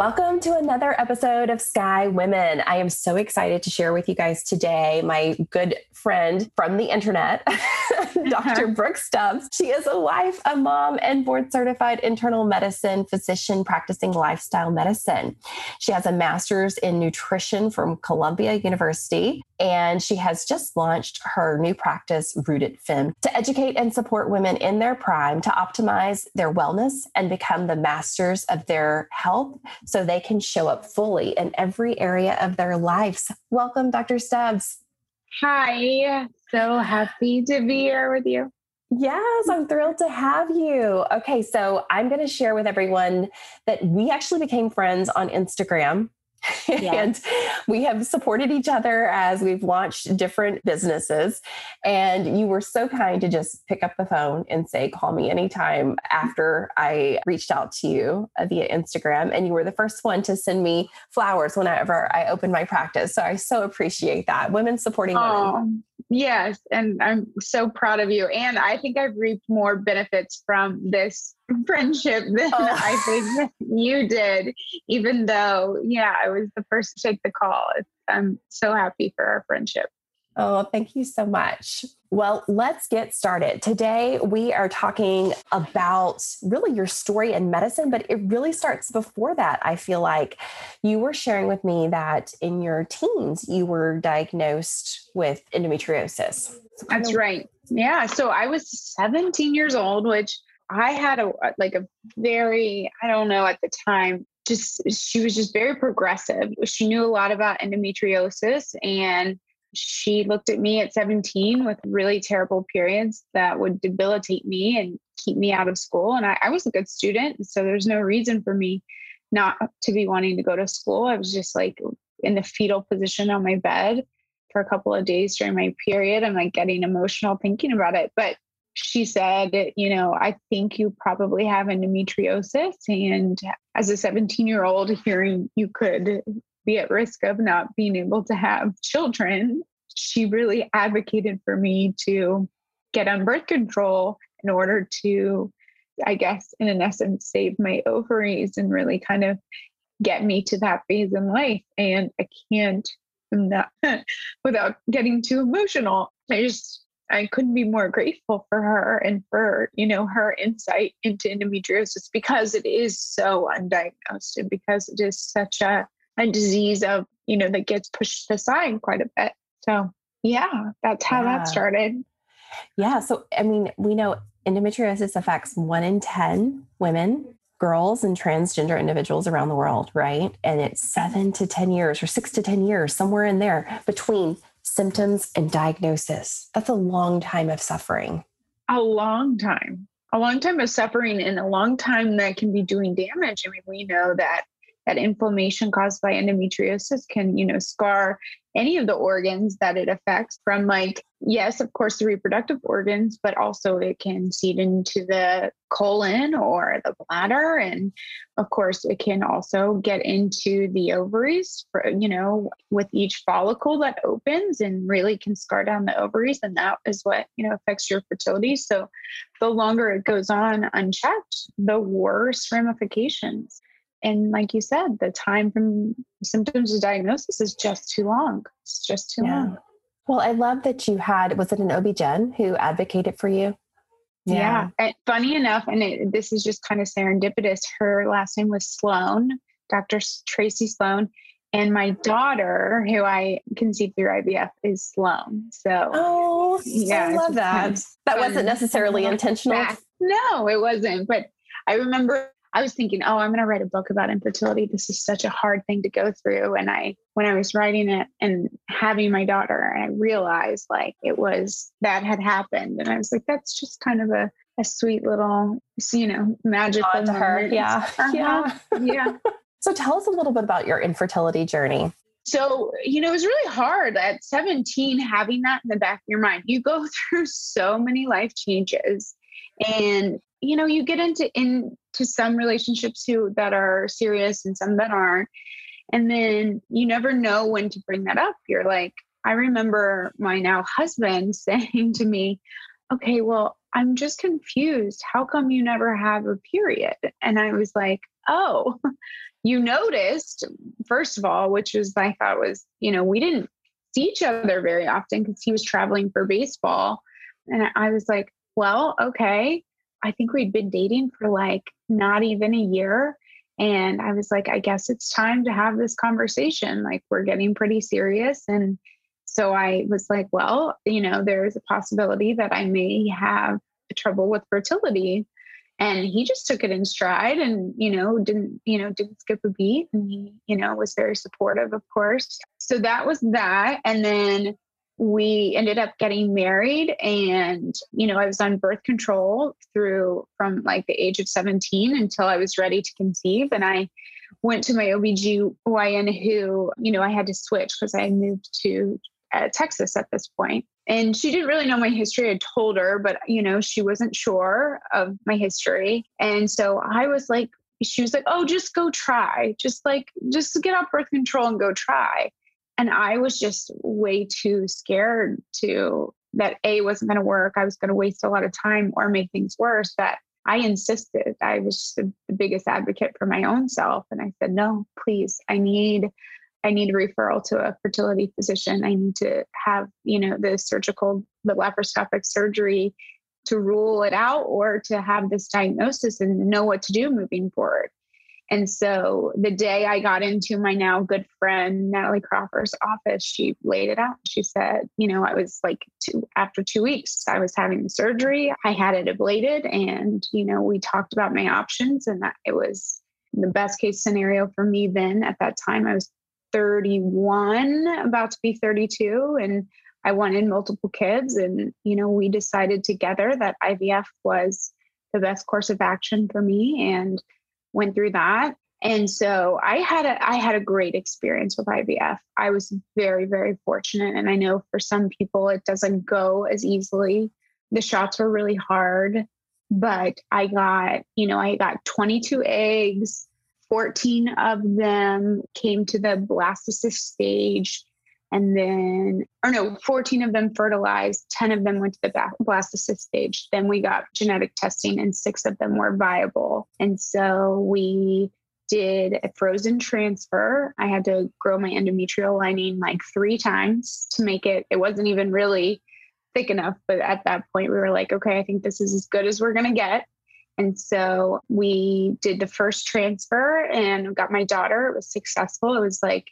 Welcome to another episode of Sky Women. I am so excited to share with you guys today my good friend from the internet, Dr. Uh-huh. Brooke Stubbs. She is a wife, a mom, and board certified internal medicine physician practicing lifestyle medicine. She has a master's in nutrition from Columbia University, and she has just launched her new practice, Rooted Fem, to educate and support women in their prime to optimize their wellness and become the masters of their health so they can show up fully in every area of their lives. Welcome, Dr. Stubbs. Hi, so happy to be here with you. Yes, I'm thrilled to have you. Okay, so I'm going to share with everyone that we actually became friends on Instagram. and we have supported each other as we've launched different businesses. And you were so kind to just pick up the phone and say, call me anytime after I reached out to you uh, via Instagram. And you were the first one to send me flowers whenever I opened my practice. So I so appreciate that. Women supporting oh, women. Yes. And I'm so proud of you. And I think I've reaped more benefits from this friendship than oh. I think you did, even though, yeah, I was the first to take the call. I'm so happy for our friendship. Oh, thank you so much. Well, let's get started. Today, we are talking about really your story in medicine, but it really starts before that. I feel like you were sharing with me that in your teens, you were diagnosed with endometriosis. So That's right. Yeah. So I was 17 years old, which I had a uh, like a very, I don't know at the time, just she was just very progressive. She knew a lot about endometriosis and she looked at me at 17 with really terrible periods that would debilitate me and keep me out of school. And I, I was a good student. So there's no reason for me not to be wanting to go to school. I was just like in the fetal position on my bed for a couple of days during my period. I'm like getting emotional thinking about it. But she said, you know, I think you probably have endometriosis. And as a 17 year old, hearing you could be at risk of not being able to have children, she really advocated for me to get on birth control in order to, I guess, in an essence, save my ovaries and really kind of get me to that phase in life. And I can't, not, without getting too emotional, I just I couldn't be more grateful for her and for, you know, her insight into endometriosis because it is so undiagnosed and because it is such a, a disease of, you know, that gets pushed aside quite a bit. So yeah, that's how yeah. that started. Yeah. So I mean, we know endometriosis affects one in 10 women, girls, and transgender individuals around the world, right? And it's seven to 10 years or six to 10 years, somewhere in there between symptoms and diagnosis. That's a long time of suffering. A long time. A long time of suffering and a long time that can be doing damage. I mean, we know that that inflammation caused by endometriosis can, you know, scar any of the organs that it affects from like yes of course the reproductive organs but also it can seed into the colon or the bladder. And of course it can also get into the ovaries for you know with each follicle that opens and really can scar down the ovaries. And that is what you know affects your fertility. So the longer it goes on unchecked the worse ramifications and like you said the time from symptoms to diagnosis is just too long. It's just too yeah. long. Well i love that you had was it an ob-gyn who advocated for you? Yeah, yeah. And funny enough and it, this is just kind of serendipitous her last name was sloan dr tracy sloan and my daughter who i conceived through ivf is sloan so oh yeah i love that. that wasn't necessarily intentional? No it wasn't but i remember I was thinking, oh, I'm going to write a book about infertility. This is such a hard thing to go through. And I, when I was writing it and having my daughter, and I realized like it was that had happened. And I was like, that's just kind of a, a sweet little, you know, magical to her. Yeah. Uh-huh. Yeah. Yeah. so tell us a little bit about your infertility journey. so, you know, it was really hard at 17 having that in the back of your mind. You go through so many life changes and you know, you get into some relationships who that are serious and some that aren't. And then you never know when to bring that up. You're like, I remember my now husband saying to me, Okay, well, I'm just confused. How come you never have a period? And I was like, Oh, you noticed, first of all, which was I thought was, you know, we didn't see each other very often because he was traveling for baseball. And I was like, well, okay. I think we'd been dating for like not even a year. And I was like, I guess it's time to have this conversation. Like, we're getting pretty serious. And so I was like, well, you know, there's a possibility that I may have trouble with fertility and he just took it in stride and you know didn't you know didn't skip a beat and he you know was very supportive of course so that was that and then we ended up getting married and you know i was on birth control through from like the age of 17 until i was ready to conceive and i went to my obgyn who you know i had to switch because i moved to uh, texas at this point and she didn't really know my history. I told her, but you know, she wasn't sure of my history. And so I was like, she was like, oh, just go try. Just like, just get off birth control and go try. And I was just way too scared to that A wasn't going to work. I was going to waste a lot of time or make things worse. That I insisted. I was the, the biggest advocate for my own self. And I said, no, please, I need I need a referral to a fertility physician. I need to have, you know, the surgical, the laparoscopic surgery to rule it out or to have this diagnosis and know what to do moving forward. And so the day I got into my now good friend Natalie Crawford's office, she laid it out. She said, you know, I was like two after two weeks, I was having the surgery. I had it ablated, and you know, we talked about my options, and that it was the best case scenario for me then at that time. I was 31, about to be 32, and I wanted multiple kids. And, you know, we decided together that IVF was the best course of action for me and went through that. And so I had a I had a great experience with IVF. I was very very fortunate and I know for some people it doesn't go as easily. The shots were really hard, but I got, you know, I got 22 eggs 14 of them came to the blastocyst stage. And then, or no, 14 of them fertilized, 10 of them went to the blastocyst stage. Then we got genetic testing, and six of them were viable. And so we did a frozen transfer. I had to grow my endometrial lining like three times to make it, it wasn't even really thick enough. But at that point, we were like, okay, I think this is as good as we're going to get. And so we did the first transfer and got my daughter. It was successful. It was like,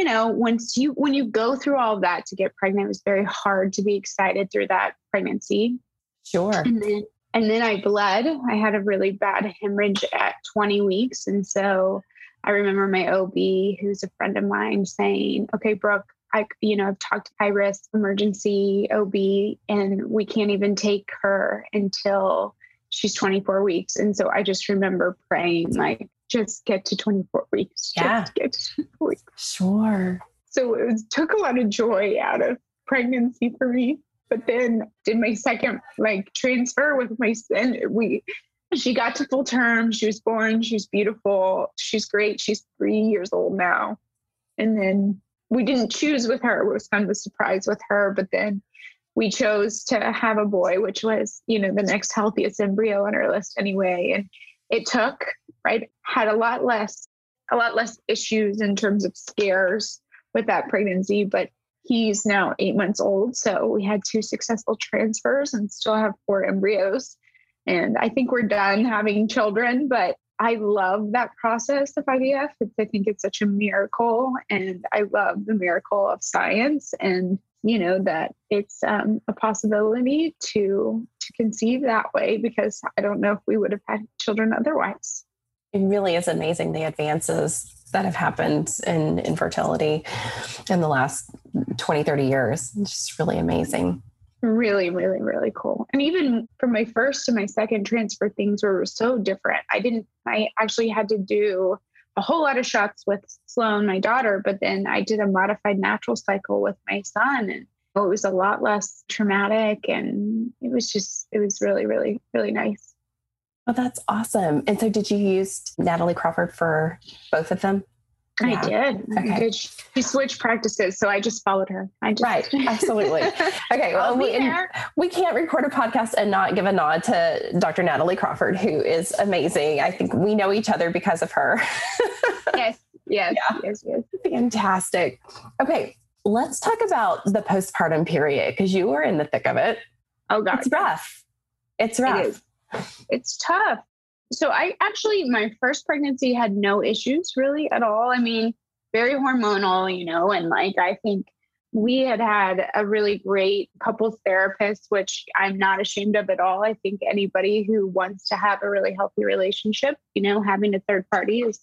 you know, once you when you go through all of that to get pregnant, it was very hard to be excited through that pregnancy. Sure. And then and then I bled. I had a really bad hemorrhage at 20 weeks. And so I remember my OB, who's a friend of mine, saying, Okay, Brooke, I, you know, I've talked to high risk emergency OB, and we can't even take her until she's 24 weeks. And so I just remember praying, like, just get to 24 weeks. Yeah. get to 24 weeks. Sure. So it was, took a lot of joy out of pregnancy for me. But then did my second like transfer with my son. We she got to full term. She was born. She's beautiful. She's great. She's three years old now. And then we didn't choose with her. It was kind of a surprise with her. But then we chose to have a boy, which was, you know, the next healthiest embryo on our list anyway. And it took, right, had a lot less, a lot less issues in terms of scares with that pregnancy, but he's now eight months old. So we had two successful transfers and still have four embryos. And I think we're done having children, but I love that process of IVF. It's, I think it's such a miracle. And I love the miracle of science and you know that it's um, a possibility to to conceive that way because i don't know if we would have had children otherwise. It really is amazing the advances that have happened in infertility in the last 20 30 years. It's just really amazing. Really really really cool. And even from my first to my second transfer things were so different. I didn't i actually had to do a whole lot of shots with Sloan, my daughter, but then I did a modified natural cycle with my son. And it was a lot less traumatic. And it was just, it was really, really, really nice. Well, that's awesome. And so, did you use Natalie Crawford for both of them? I did. Okay. Did. She switched practices, so I just followed her. I just... Right, absolutely. Okay, well, we, we can't record a podcast and not give a nod to Dr. Natalie Crawford, who is amazing. I think we know each other because of her. yes, yes, yeah. yes, yes. Fantastic. Okay, let's talk about the postpartum period because you were in the thick of it. Oh, God. It's rough. It's rough. It is. It's tough so I actually, my first pregnancy had no issues really at all. I mean, very hormonal, you know, and like I think we had had a really great couples therapist, which I'm not ashamed of at all. I think anybody who wants to have a really healthy relationship, you know, having a third party is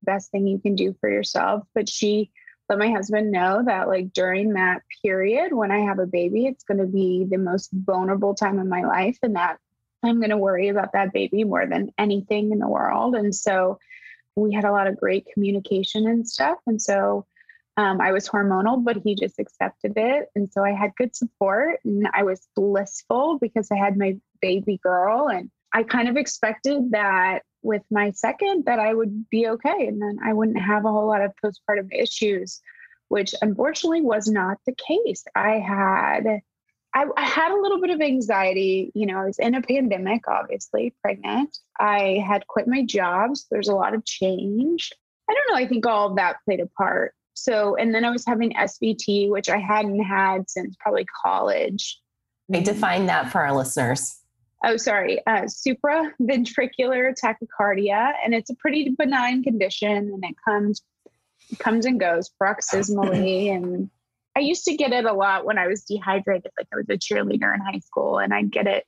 the best thing you can do for yourself. But she let my husband know that, like, during that period when I have a baby, it's going to be the most vulnerable time of my life, and that I'm going to worry about that baby more than anything in the world. And so we had a lot of great communication and stuff. And so um, I was hormonal, but he just accepted it. And so I had good support and I was blissful because I had my baby girl. And I kind of expected that with my second that I would be okay and then I wouldn't have a whole lot of postpartum issues, which unfortunately was not the case. I had I, I, had a little bit of anxiety. You know, I was in a pandemic, obviously, pregnant. I had quit my jobs. So there's a lot of change. I don't know. I think all of that played a part. So, and then I was having SVT, which I hadn't had since probably college. They define that for our listeners. Oh, sorry. Uh, supraventricular tachycardia. And it's a pretty benign condition and it comes comes and goes paroxysmally and I used to get it a lot when I was dehydrated. Like I was a cheerleader in high school and I'd get it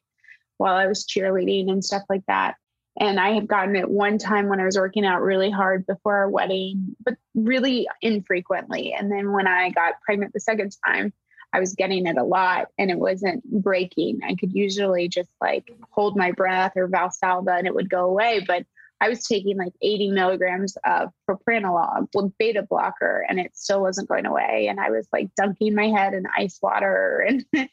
while I was cheerleading and stuff like that. And I had gotten it one time when I was working out really hard before our wedding, but really infrequently. And then when I got pregnant the second time, I was getting it a lot and it wasn't breaking. I could usually just like hold my breath or Valsalva and it would go away. But I was taking like 80 milligrams of propranolol with beta blocker and it still wasn't going away. And I was like dunking my head in ice water and the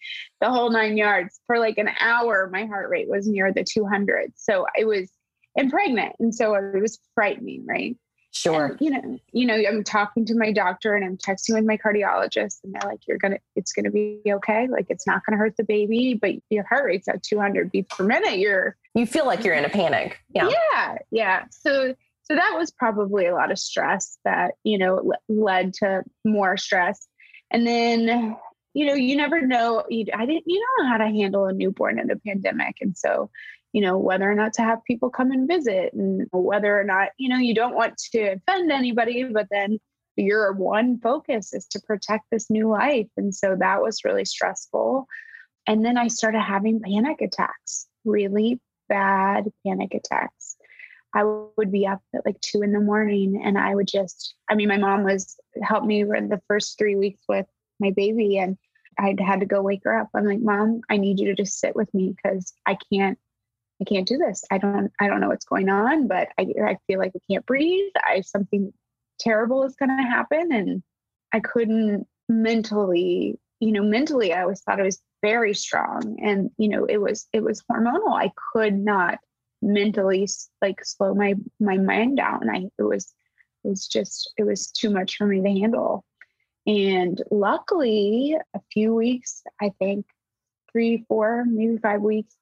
whole nine yards for like an hour. My heart rate was near the 200. So I was impregnant. And so it was frightening, right? Sure. And, you know, you know, I'm talking to my doctor and I'm texting with my cardiologist and they're like, you're going to, it's going to be okay. Like it's not going to hurt the baby, but your heart rate's at 200 beats per minute. You're, you feel like you're in a panic. Yeah. Yeah. Yeah. So, so that was probably a lot of stress that, you know, led to more stress. And then, you know, you never know, you, I didn't, you don't know how to handle a newborn in a pandemic. And so, you know, whether or not to have people come and visit and whether or not, you know, you don't want to offend anybody, but then your one focus is to protect this new life. And so that was really stressful. And then I started having panic attacks, really bad panic attacks. I would be up at like two in the morning and I would just, I mean, my mom was helped me for the first three weeks with my baby and I'd had to go wake her up. I'm like, Mom, I need you to just sit with me because I can't I can't do this. I don't I don't know what's going on, but I I feel like I can't breathe. I something terrible is going to happen and I couldn't mentally, you know, mentally I always thought I was very strong and you know, it was it was hormonal. I could not mentally like slow my my mind down. I it was it was just it was too much for me to handle. And luckily, a few weeks, I think three, four, maybe five weeks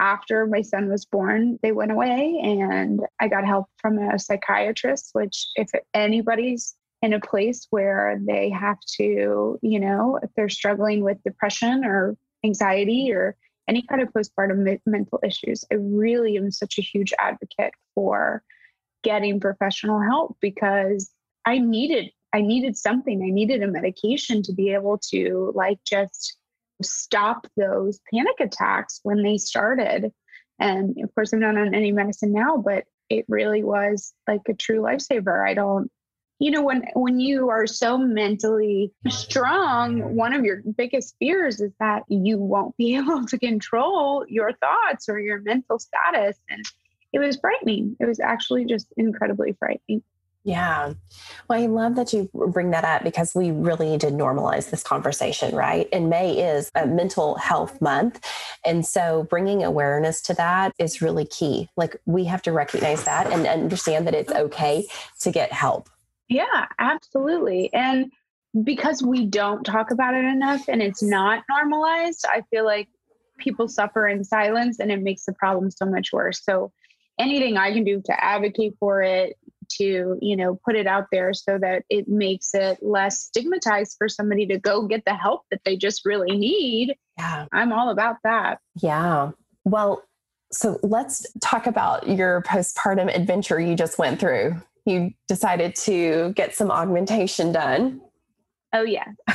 after my son was born, they went away and I got help from a psychiatrist, which, if anybody's in a place where they have to, you know, if they're struggling with depression or anxiety or any kind of postpartum mental issues, I really am such a huge advocate for getting professional help because I needed I needed something. I needed a medication to be able to like just stop those panic attacks when they started. And of course, I'm not on any medicine now, but it really was like a true lifesaver. I don't, you know, when when you are so mentally strong, one of your biggest fears is that you won't be able to control your thoughts or your mental status. And it was frightening. It was actually just incredibly frightening. Yeah. Well, I love that you bring that up because we really need to normalize this conversation, right? And May is a mental health month. And so bringing awareness to that is really key. Like we have to recognize that and understand that it's okay to get help. Yeah, absolutely. And because we don't talk about it enough and it's not normalized, I feel like people suffer in silence and it makes the problem so much worse. So anything I can do to advocate for it, to, you know, put it out there so that it makes it less stigmatized for somebody to go get the help that they just really need. Yeah. I'm all about that. Yeah. Well, so let's talk about your postpartum adventure you just went through. You decided to get some augmentation done. Oh, yeah.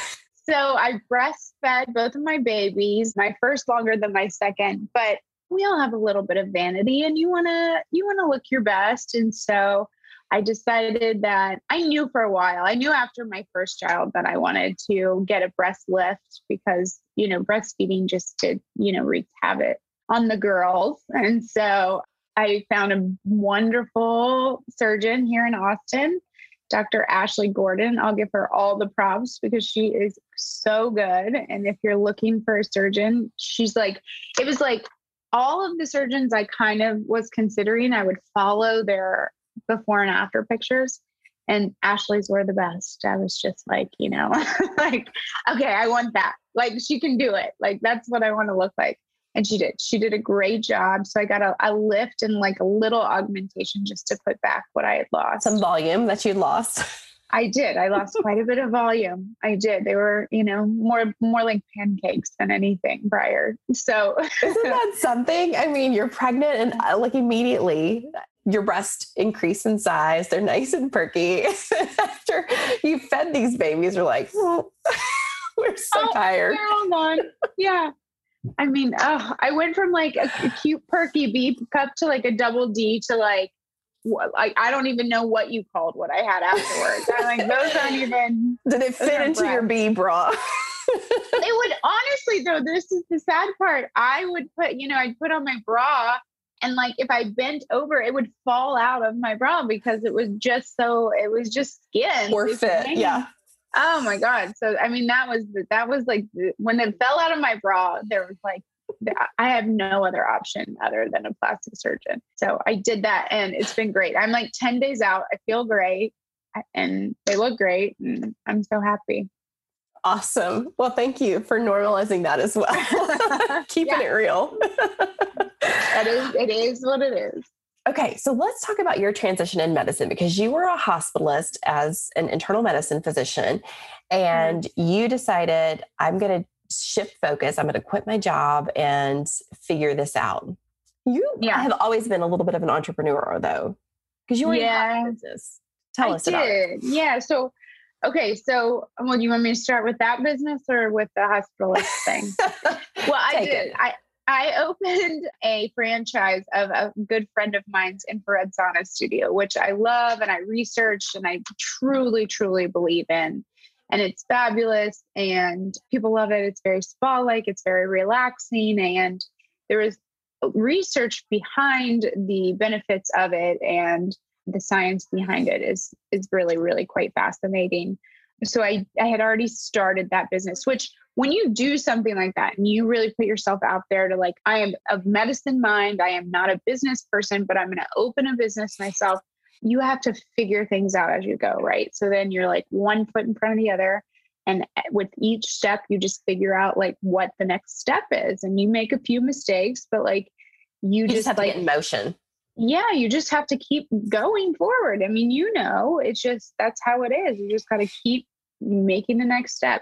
so I breastfed both of my babies, my first longer than my second, but we all have a little bit of vanity and you want to you want to look your best and so I decided that I knew for a while. I knew after my first child that I wanted to get a breast lift because, you know, breastfeeding just did, you know, wreak havoc on the girls. And so I found a wonderful surgeon here in Austin, Dr. Ashley Gordon. I'll give her all the props because she is so good. And if you're looking for a surgeon, she's like, it was like all of the surgeons I kind of was considering, I would follow their before and after pictures and Ashley's were the best. I was just like, you know, like, okay, I want that. Like, she can do it. Like, that's what I want to look like. And she did. She did a great job. So I got a, a lift and like a little augmentation just to put back what I had lost. Some volume that you lost. I did. I lost quite a bit of volume. I did. They were, you know, more more like pancakes than anything prior. So isn't that something? I mean, you're pregnant and uh, like immediately your breast increase in size. They're nice and perky. After you fed these babies, we're like, oh, we're so oh, tired. They're all gone. Yeah. I mean, oh, I went from like a, a cute perky B cup to like a double D to like like I don't even know what you called what I had afterwards. I'm like, those aren't even. Did it fit into breath. your B bra? they would honestly though. This is the sad part. I would put, you know, I'd put on my bra, and like if I bent over, it would fall out of my bra because it was just so. It was just skin. Or fit, yeah. Oh my god! So I mean, that was that was like when it fell out of my bra. There was like I have no other option other than a plastic surgeon. So I did that and it's been great. I'm like 10 days out. I feel great and they look great and I'm so happy. Awesome. Well, thank you for normalizing that as well. Keeping it real. that is it is what it is. Okay, so let's talk about your transition in medicine because you were a hospitalist as an internal medicine physician and mm-hmm. you decided I'm going to shift focus. I'm going to quit my job and figure this out. You yeah. have always been a little bit of an entrepreneur, though, because you were yeah. in business. Tell I us did. about it. Yeah. So, okay. So, well, you want me to start with that business or with the hospitalist thing? well, I did. It. I I opened a franchise of a good friend of mine's infrared sauna studio, which I love and I researched and I truly, truly believe in and it's fabulous and people love it. It's very spa like, it's very relaxing. And there is research behind the benefits of it and the science behind it is is really really quite fascinating so i i had already started that business which when you do something like that and you really put yourself out there to like i am of medicine mind i am not a business person but i'm going to open a business myself you have to figure things out as you go, right? So then you're like one foot in front of the other. And with each step, you just figure out like what the next step is. And you make a few mistakes, but like you, you just, just have like to get in motion. Yeah, you just have to keep going forward. I mean, you know, it's just that's how it is. You just got to keep making the next step.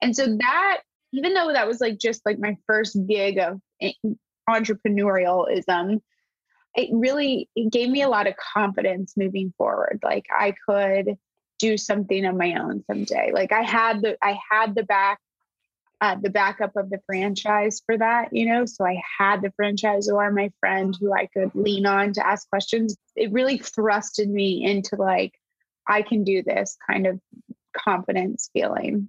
And so that, even though that was like just like my first gig of eh, entrepreneurialism, it really it gave me a lot of confidence moving forward. Like i could do something on my own someday. Like i had the i had the back uh, the backup of the franchise for that you know? So i had the franchisor my friend who i could lean on to ask questions. It really thrusted me into like i can do this kind of confidence feeling.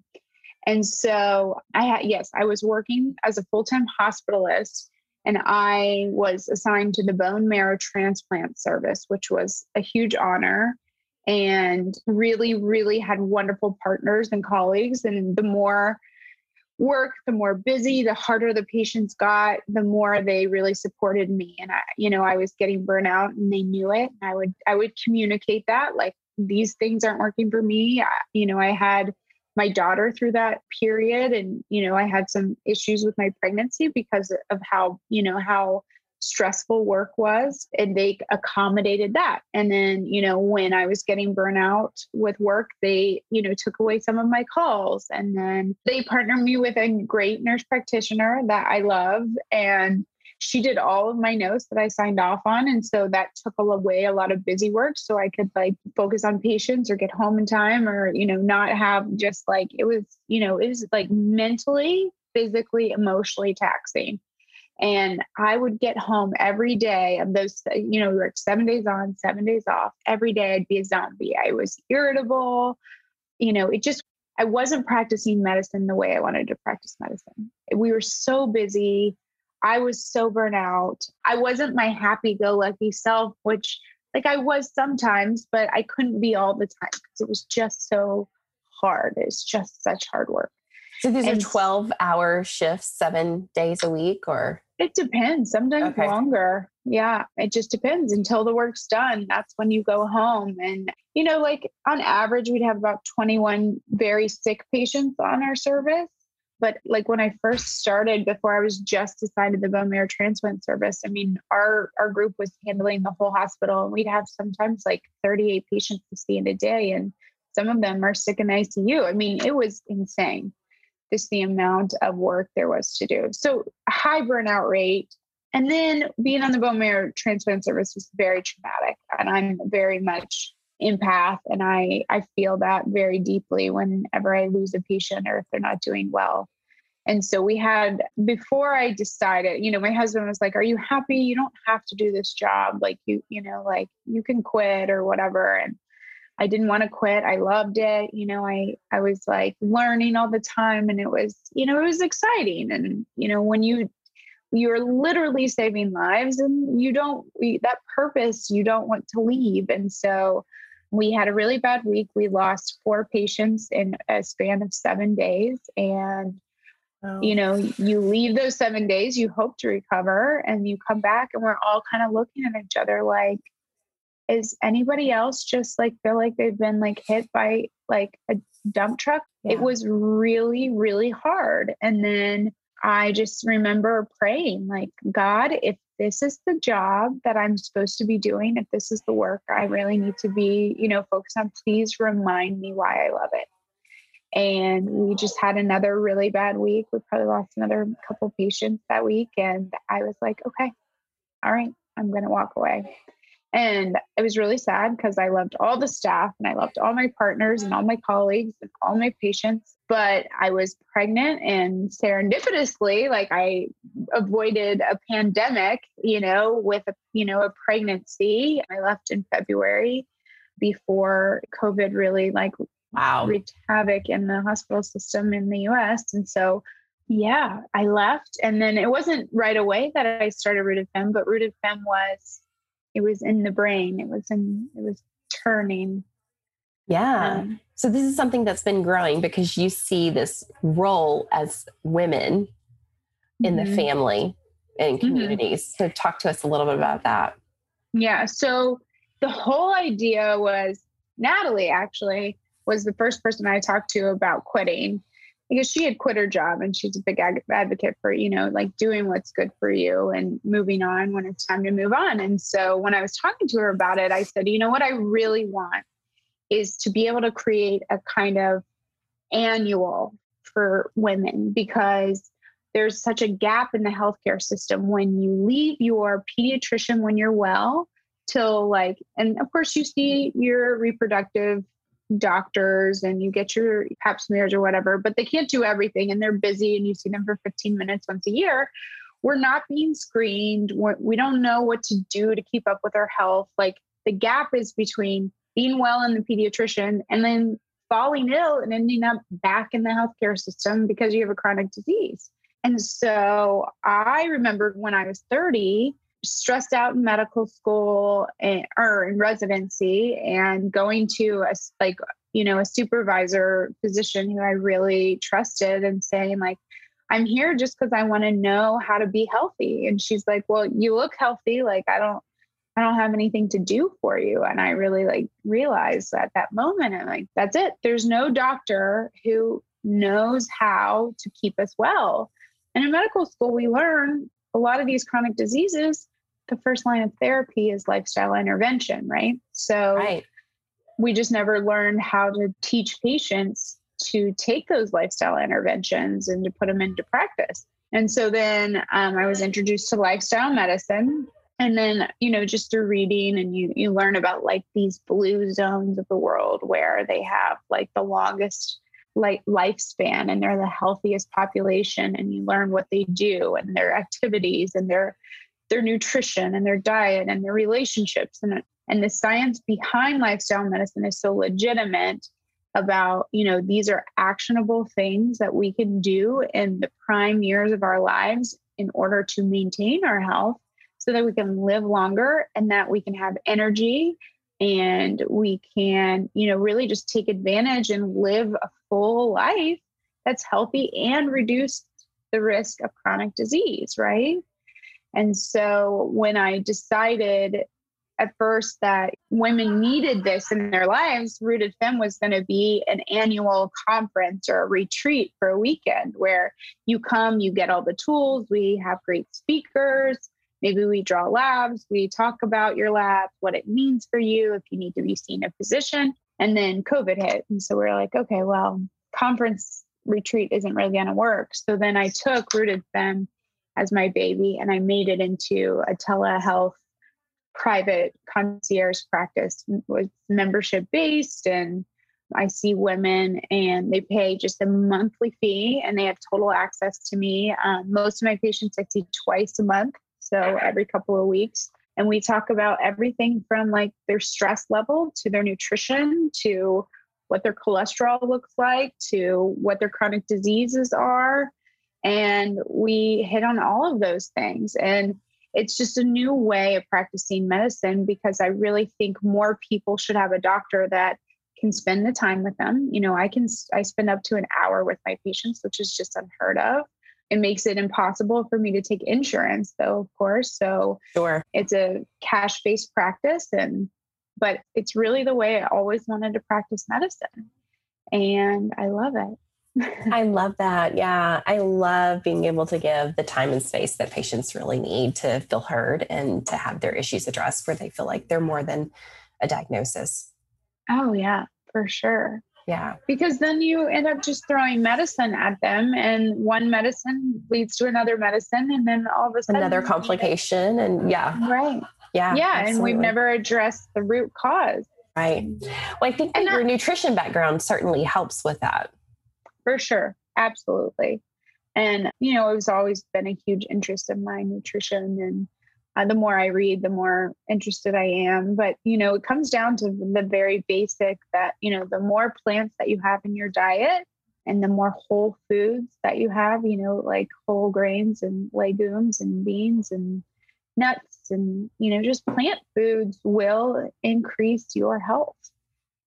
And so i had yes i was working as a full-time hospitalist and I was assigned to the bone marrow transplant service, which was a huge honor. and really, really had wonderful partners and colleagues. And the more work, the more busy, the harder the patients got, the more they really supported me. And I, you know, I was getting burnout and they knew it. I would, I would communicate that like these things aren't working for me. I, you know, I had my daughter through that period and, you know, I had some issues with my pregnancy because of how, you know, how stressful work was and they accommodated that. And then you know when i was getting burnout with work they you know took away some of my calls and then they partnered me with a great nurse practitioner that i love and she did all of my notes that I signed off on. And so that took away a lot of busy work. So I could like focus on patients or get home in time or, you know, not have just like it was, you know, it was like mentally, physically, emotionally taxing. And I would get home every day of those, you know, we worked seven days on, seven days off. Every day I'd be a zombie. I was irritable. You know, it just, I wasn't practicing medicine the way I wanted to practice medicine. We were so busy. I was so burnt out. I wasn't my happy go lucky self, which like I was sometimes, but I couldn't be all the time because it was just so hard. It's just such hard work. So these and are 12 hour shifts, seven days a week or? It depends. Sometimes okay. longer. Yeah, it just depends until the work's done. That's when you go home. And, you know, like on average, we'd have about 21 very sick patients on our service. But like when I first started, before I was just assigned to the bone marrow transplant service, I mean, our our group was handling the whole hospital, and we'd have sometimes like 38 patients to see in a day, and some of them are sick in ICU. I mean, it was insane just the amount of work there was to do. So high burnout rate. And then being on the bone marrow transplant service was very traumatic. And I'm very much empath and I, I feel that very deeply whenever I lose a patient or if they're not doing well. And so we had, before I decided, you know, my husband was like, Are you happy? You don't have to do this job. Like, you, you know, like you can quit or whatever. And I didn't want to quit. I loved it. You know, I I was like learning all the time and it was, you know, it was exciting and you know, when you you're literally saving lives and you don't that purpose you don't want to leave and so we had a really bad week we lost four patients in a span of 7 days and oh. you know you leave those 7 days you hope to recover and you come back and we're all kind of looking at each other like is anybody else just like feel like they've been like hit by like a dump truck? Yeah. It was really, really hard. And then I just remember praying, like, God, if this is the job that I'm supposed to be doing, if this is the work I really need to be, you know, focused on, please remind me why I love it. And we just had another really bad week. We probably lost another couple patients that week. And I was like, okay, all right, I'm going to walk away. And it was really sad because I loved all the staff and I loved all my partners and all my colleagues and all my patients. But I was pregnant and serendipitously, like I avoided a pandemic, you know, with a, you know, a pregnancy. I left in February before COVID really like wow. wreaked havoc in the hospital system in the US. And so yeah, I left. And then it wasn't right away that I started Rooted Femme, but Rooted Femme was it was in the brain. It was in it was turning. Yeah. Um, so this is something that's been growing because you see this role as women in mm-hmm. the family and mm-hmm. communities. Mm-hmm. So talk to us a little bit about that. Yeah. So the whole idea was Natalie actually was the first person I talked to about quitting because she had quit her job and she's a big advocate for you know like doing what's good for you and moving on when it's time to move on. And so when i was talking to her about it i said you know what i really want is to be able to create a kind of annual for women because there's such a gap in the healthcare system. When you leave your pediatrician when you're well till like and of course you see your reproductive doctors and you get your pap smears or whatever, but they can't do everything and they're busy and you see them for 15 minutes once a year. We're not being screened. We're, we do not know what to do to keep up with our health. Like the gap is between being well in the pediatrician and then falling ill and ending up back in the healthcare system because you have a chronic disease. And so I remembered when I was 30 stressed out in medical school and, or in residency and going to a like you know a supervisor position who I really trusted and saying like I'm here just because I want to know how to be healthy. And she's like well you look healthy like I don't I don't have anything to do for you. And I really like realized at that moment and like that's it. There's no doctor who knows how to keep us well. And in medical school we learn a lot of these chronic diseases, the first line of therapy is lifestyle intervention, right? So right. we just never learned how to teach patients to take those lifestyle interventions and to put them into practice. And so then um, I was introduced to lifestyle medicine. And then, you know, just through reading and you you learn about like these blue zones of the world where they have like the longest like lifespan and they're the healthiest population and you learn what they do and their activities and their their nutrition and their diet and their relationships. And and the science behind lifestyle medicine is so legitimate about you know these are actionable things that we can do in the prime years of our lives in order to maintain our health so that we can live longer and that we can have energy and we can you know really just take advantage and live a full life that's healthy and reduce the risk of chronic disease right and so when i decided at first that women needed this in their lives rooted fem was going to be an annual conference or a retreat for a weekend where you come you get all the tools we have great speakers Maybe we draw labs, we talk about your lab, what it means for you, if you need to be seen a physician. And then COVID hit. And so we are like, okay, well, conference retreat isn't really going to work. So then I took Rooted Fem as my baby and I made it into a telehealth private concierge practice was membership based and I see women and they pay just a monthly fee and they have total access to me. Um, most of my patients I see twice a month so every couple of weeks. And we talk about everything from like their stress level to their nutrition to what their cholesterol looks like to what their chronic diseases are. And we hit on all of those things. And it's just a new way of practicing medicine because I really think more people should have a doctor that can spend the time with them. You know, I can I spend up to an hour with my patients, which is just unheard of. It makes it impossible for me to take insurance though of course. So sure. it's a cash based practice and but it's really the way i always wanted to practice medicine. And i love it i love that yeah i love being able to give the time and space that patients really need to feel heard and to have their issues addressed where they feel like they're more than a diagnosis oh yeah for sure yeah. Because then you end up just throwing medicine at them, and one medicine leads to another medicine, and then all of a sudden another complication. And yeah. Right. Yeah. Yeah. Absolutely. And we've never addressed the root cause. Right. Well, I think that, that your nutrition background certainly helps with that. For sure. Absolutely. And, you know, it's always been a huge interest of my nutrition and uh, the more I read, the more interested I am. But, you know, it comes down to the very basic that, you know, the more plants that you have in your diet and the more whole foods that you have, you know, like whole grains and legumes and beans and nuts and, you know, just plant foods will increase your health.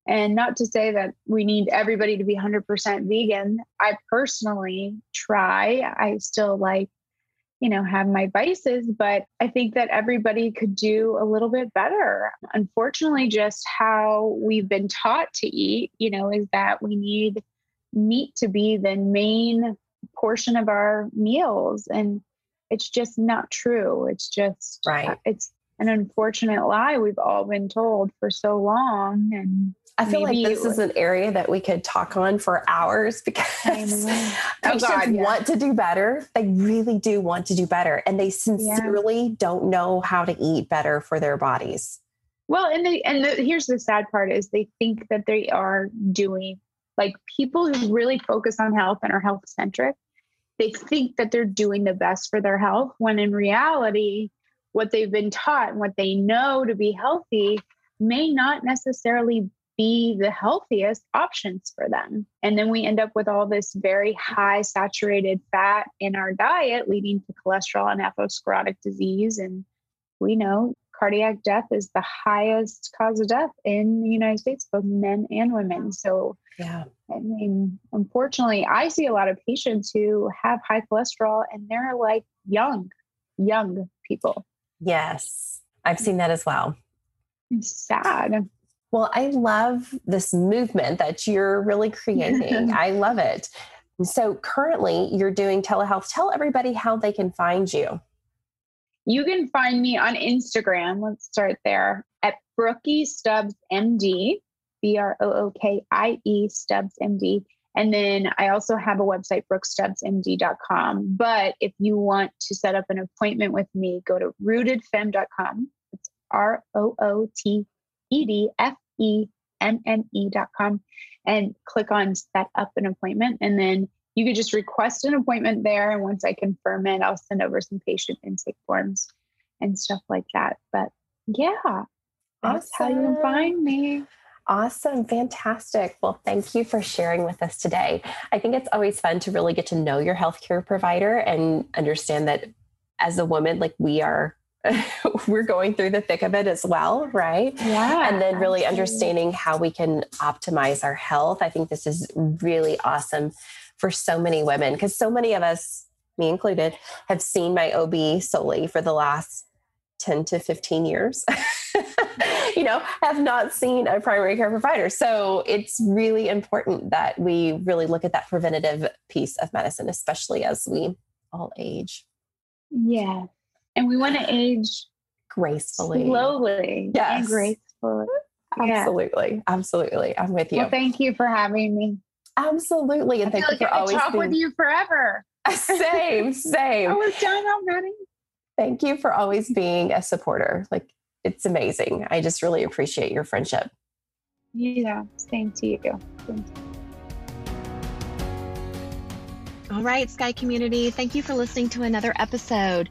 And not to say that we need everybody to be 100% vegan. I personally try. I still like you know, have my vices, but I think that everybody could do a little bit better. Unfortunately, just how we've been taught to eat, you know, is that we need meat to be the main portion of our meals. And it's just not true. It's just, right. It's an unfortunate lie we've all been told for so long. And I feel like this is an area that we could talk on for hours because oh patients God, yeah. want to do better. They really do want to do better, and they sincerely yeah. don't know how to eat better for their bodies. Well, and they and the, here's the sad part is they think that they are doing like people who really focus on health and are health centric. They think that they're doing the best for their health when in reality, what they've been taught and what they know to be healthy may not necessarily be the healthiest options for them. And then we end up with all this very high saturated fat in our diet, leading to cholesterol and atherosclerotic disease and we know cardiac death is the highest cause of death in the United States, both men and women. So, yeah, I mean, unfortunately, I see a lot of patients who have high cholesterol and they're like young, young people. Yes, I've seen that as well. It's sad. Well, I love this movement that you're really creating. I love it. So, currently, you're doing telehealth. Tell everybody how they can find you. You can find me on Instagram. Let's start there at Brookie Stubbs MD, B R O O K I E Stubbs MD. And then I also have a website, brookstubbsmd.com. But if you want to set up an appointment with me, go to rootedfemme.com. It's R O O T E D F E M M E.com and click on set up an appointment. And then you could just request an appointment there. And once I confirm it, I'll send over some patient intake forms and stuff like that. But yeah, that's awesome. how you can find me. Awesome. Fantastic. Well, thank you for sharing with us today. I think it's always fun to really get to know your healthcare provider and understand that as a woman, like we are we're going through the thick of it as well, right? Yeah. And then really absolutely. understanding how we can optimize our health. I think this is really awesome for so many women because so many of us, me included, have seen my OB solely for the last 10 to 15 years. you know, have not seen a primary care provider. So it's really important that we really look at that preventative piece of medicine, especially as we all age. Yeah. And we want to age gracefully, slowly, yes. and gracefully. Absolutely. Yeah. Absolutely. I'm with you. Well, thank you for having me. Absolutely. And I thank you like for always talk being... with you forever. same, same. I was done already. Thank you for always being a supporter. Like it's amazing. I just really appreciate your friendship. Yeah, same to you. Thank you. All right, Sky community, thank you for listening to another episode.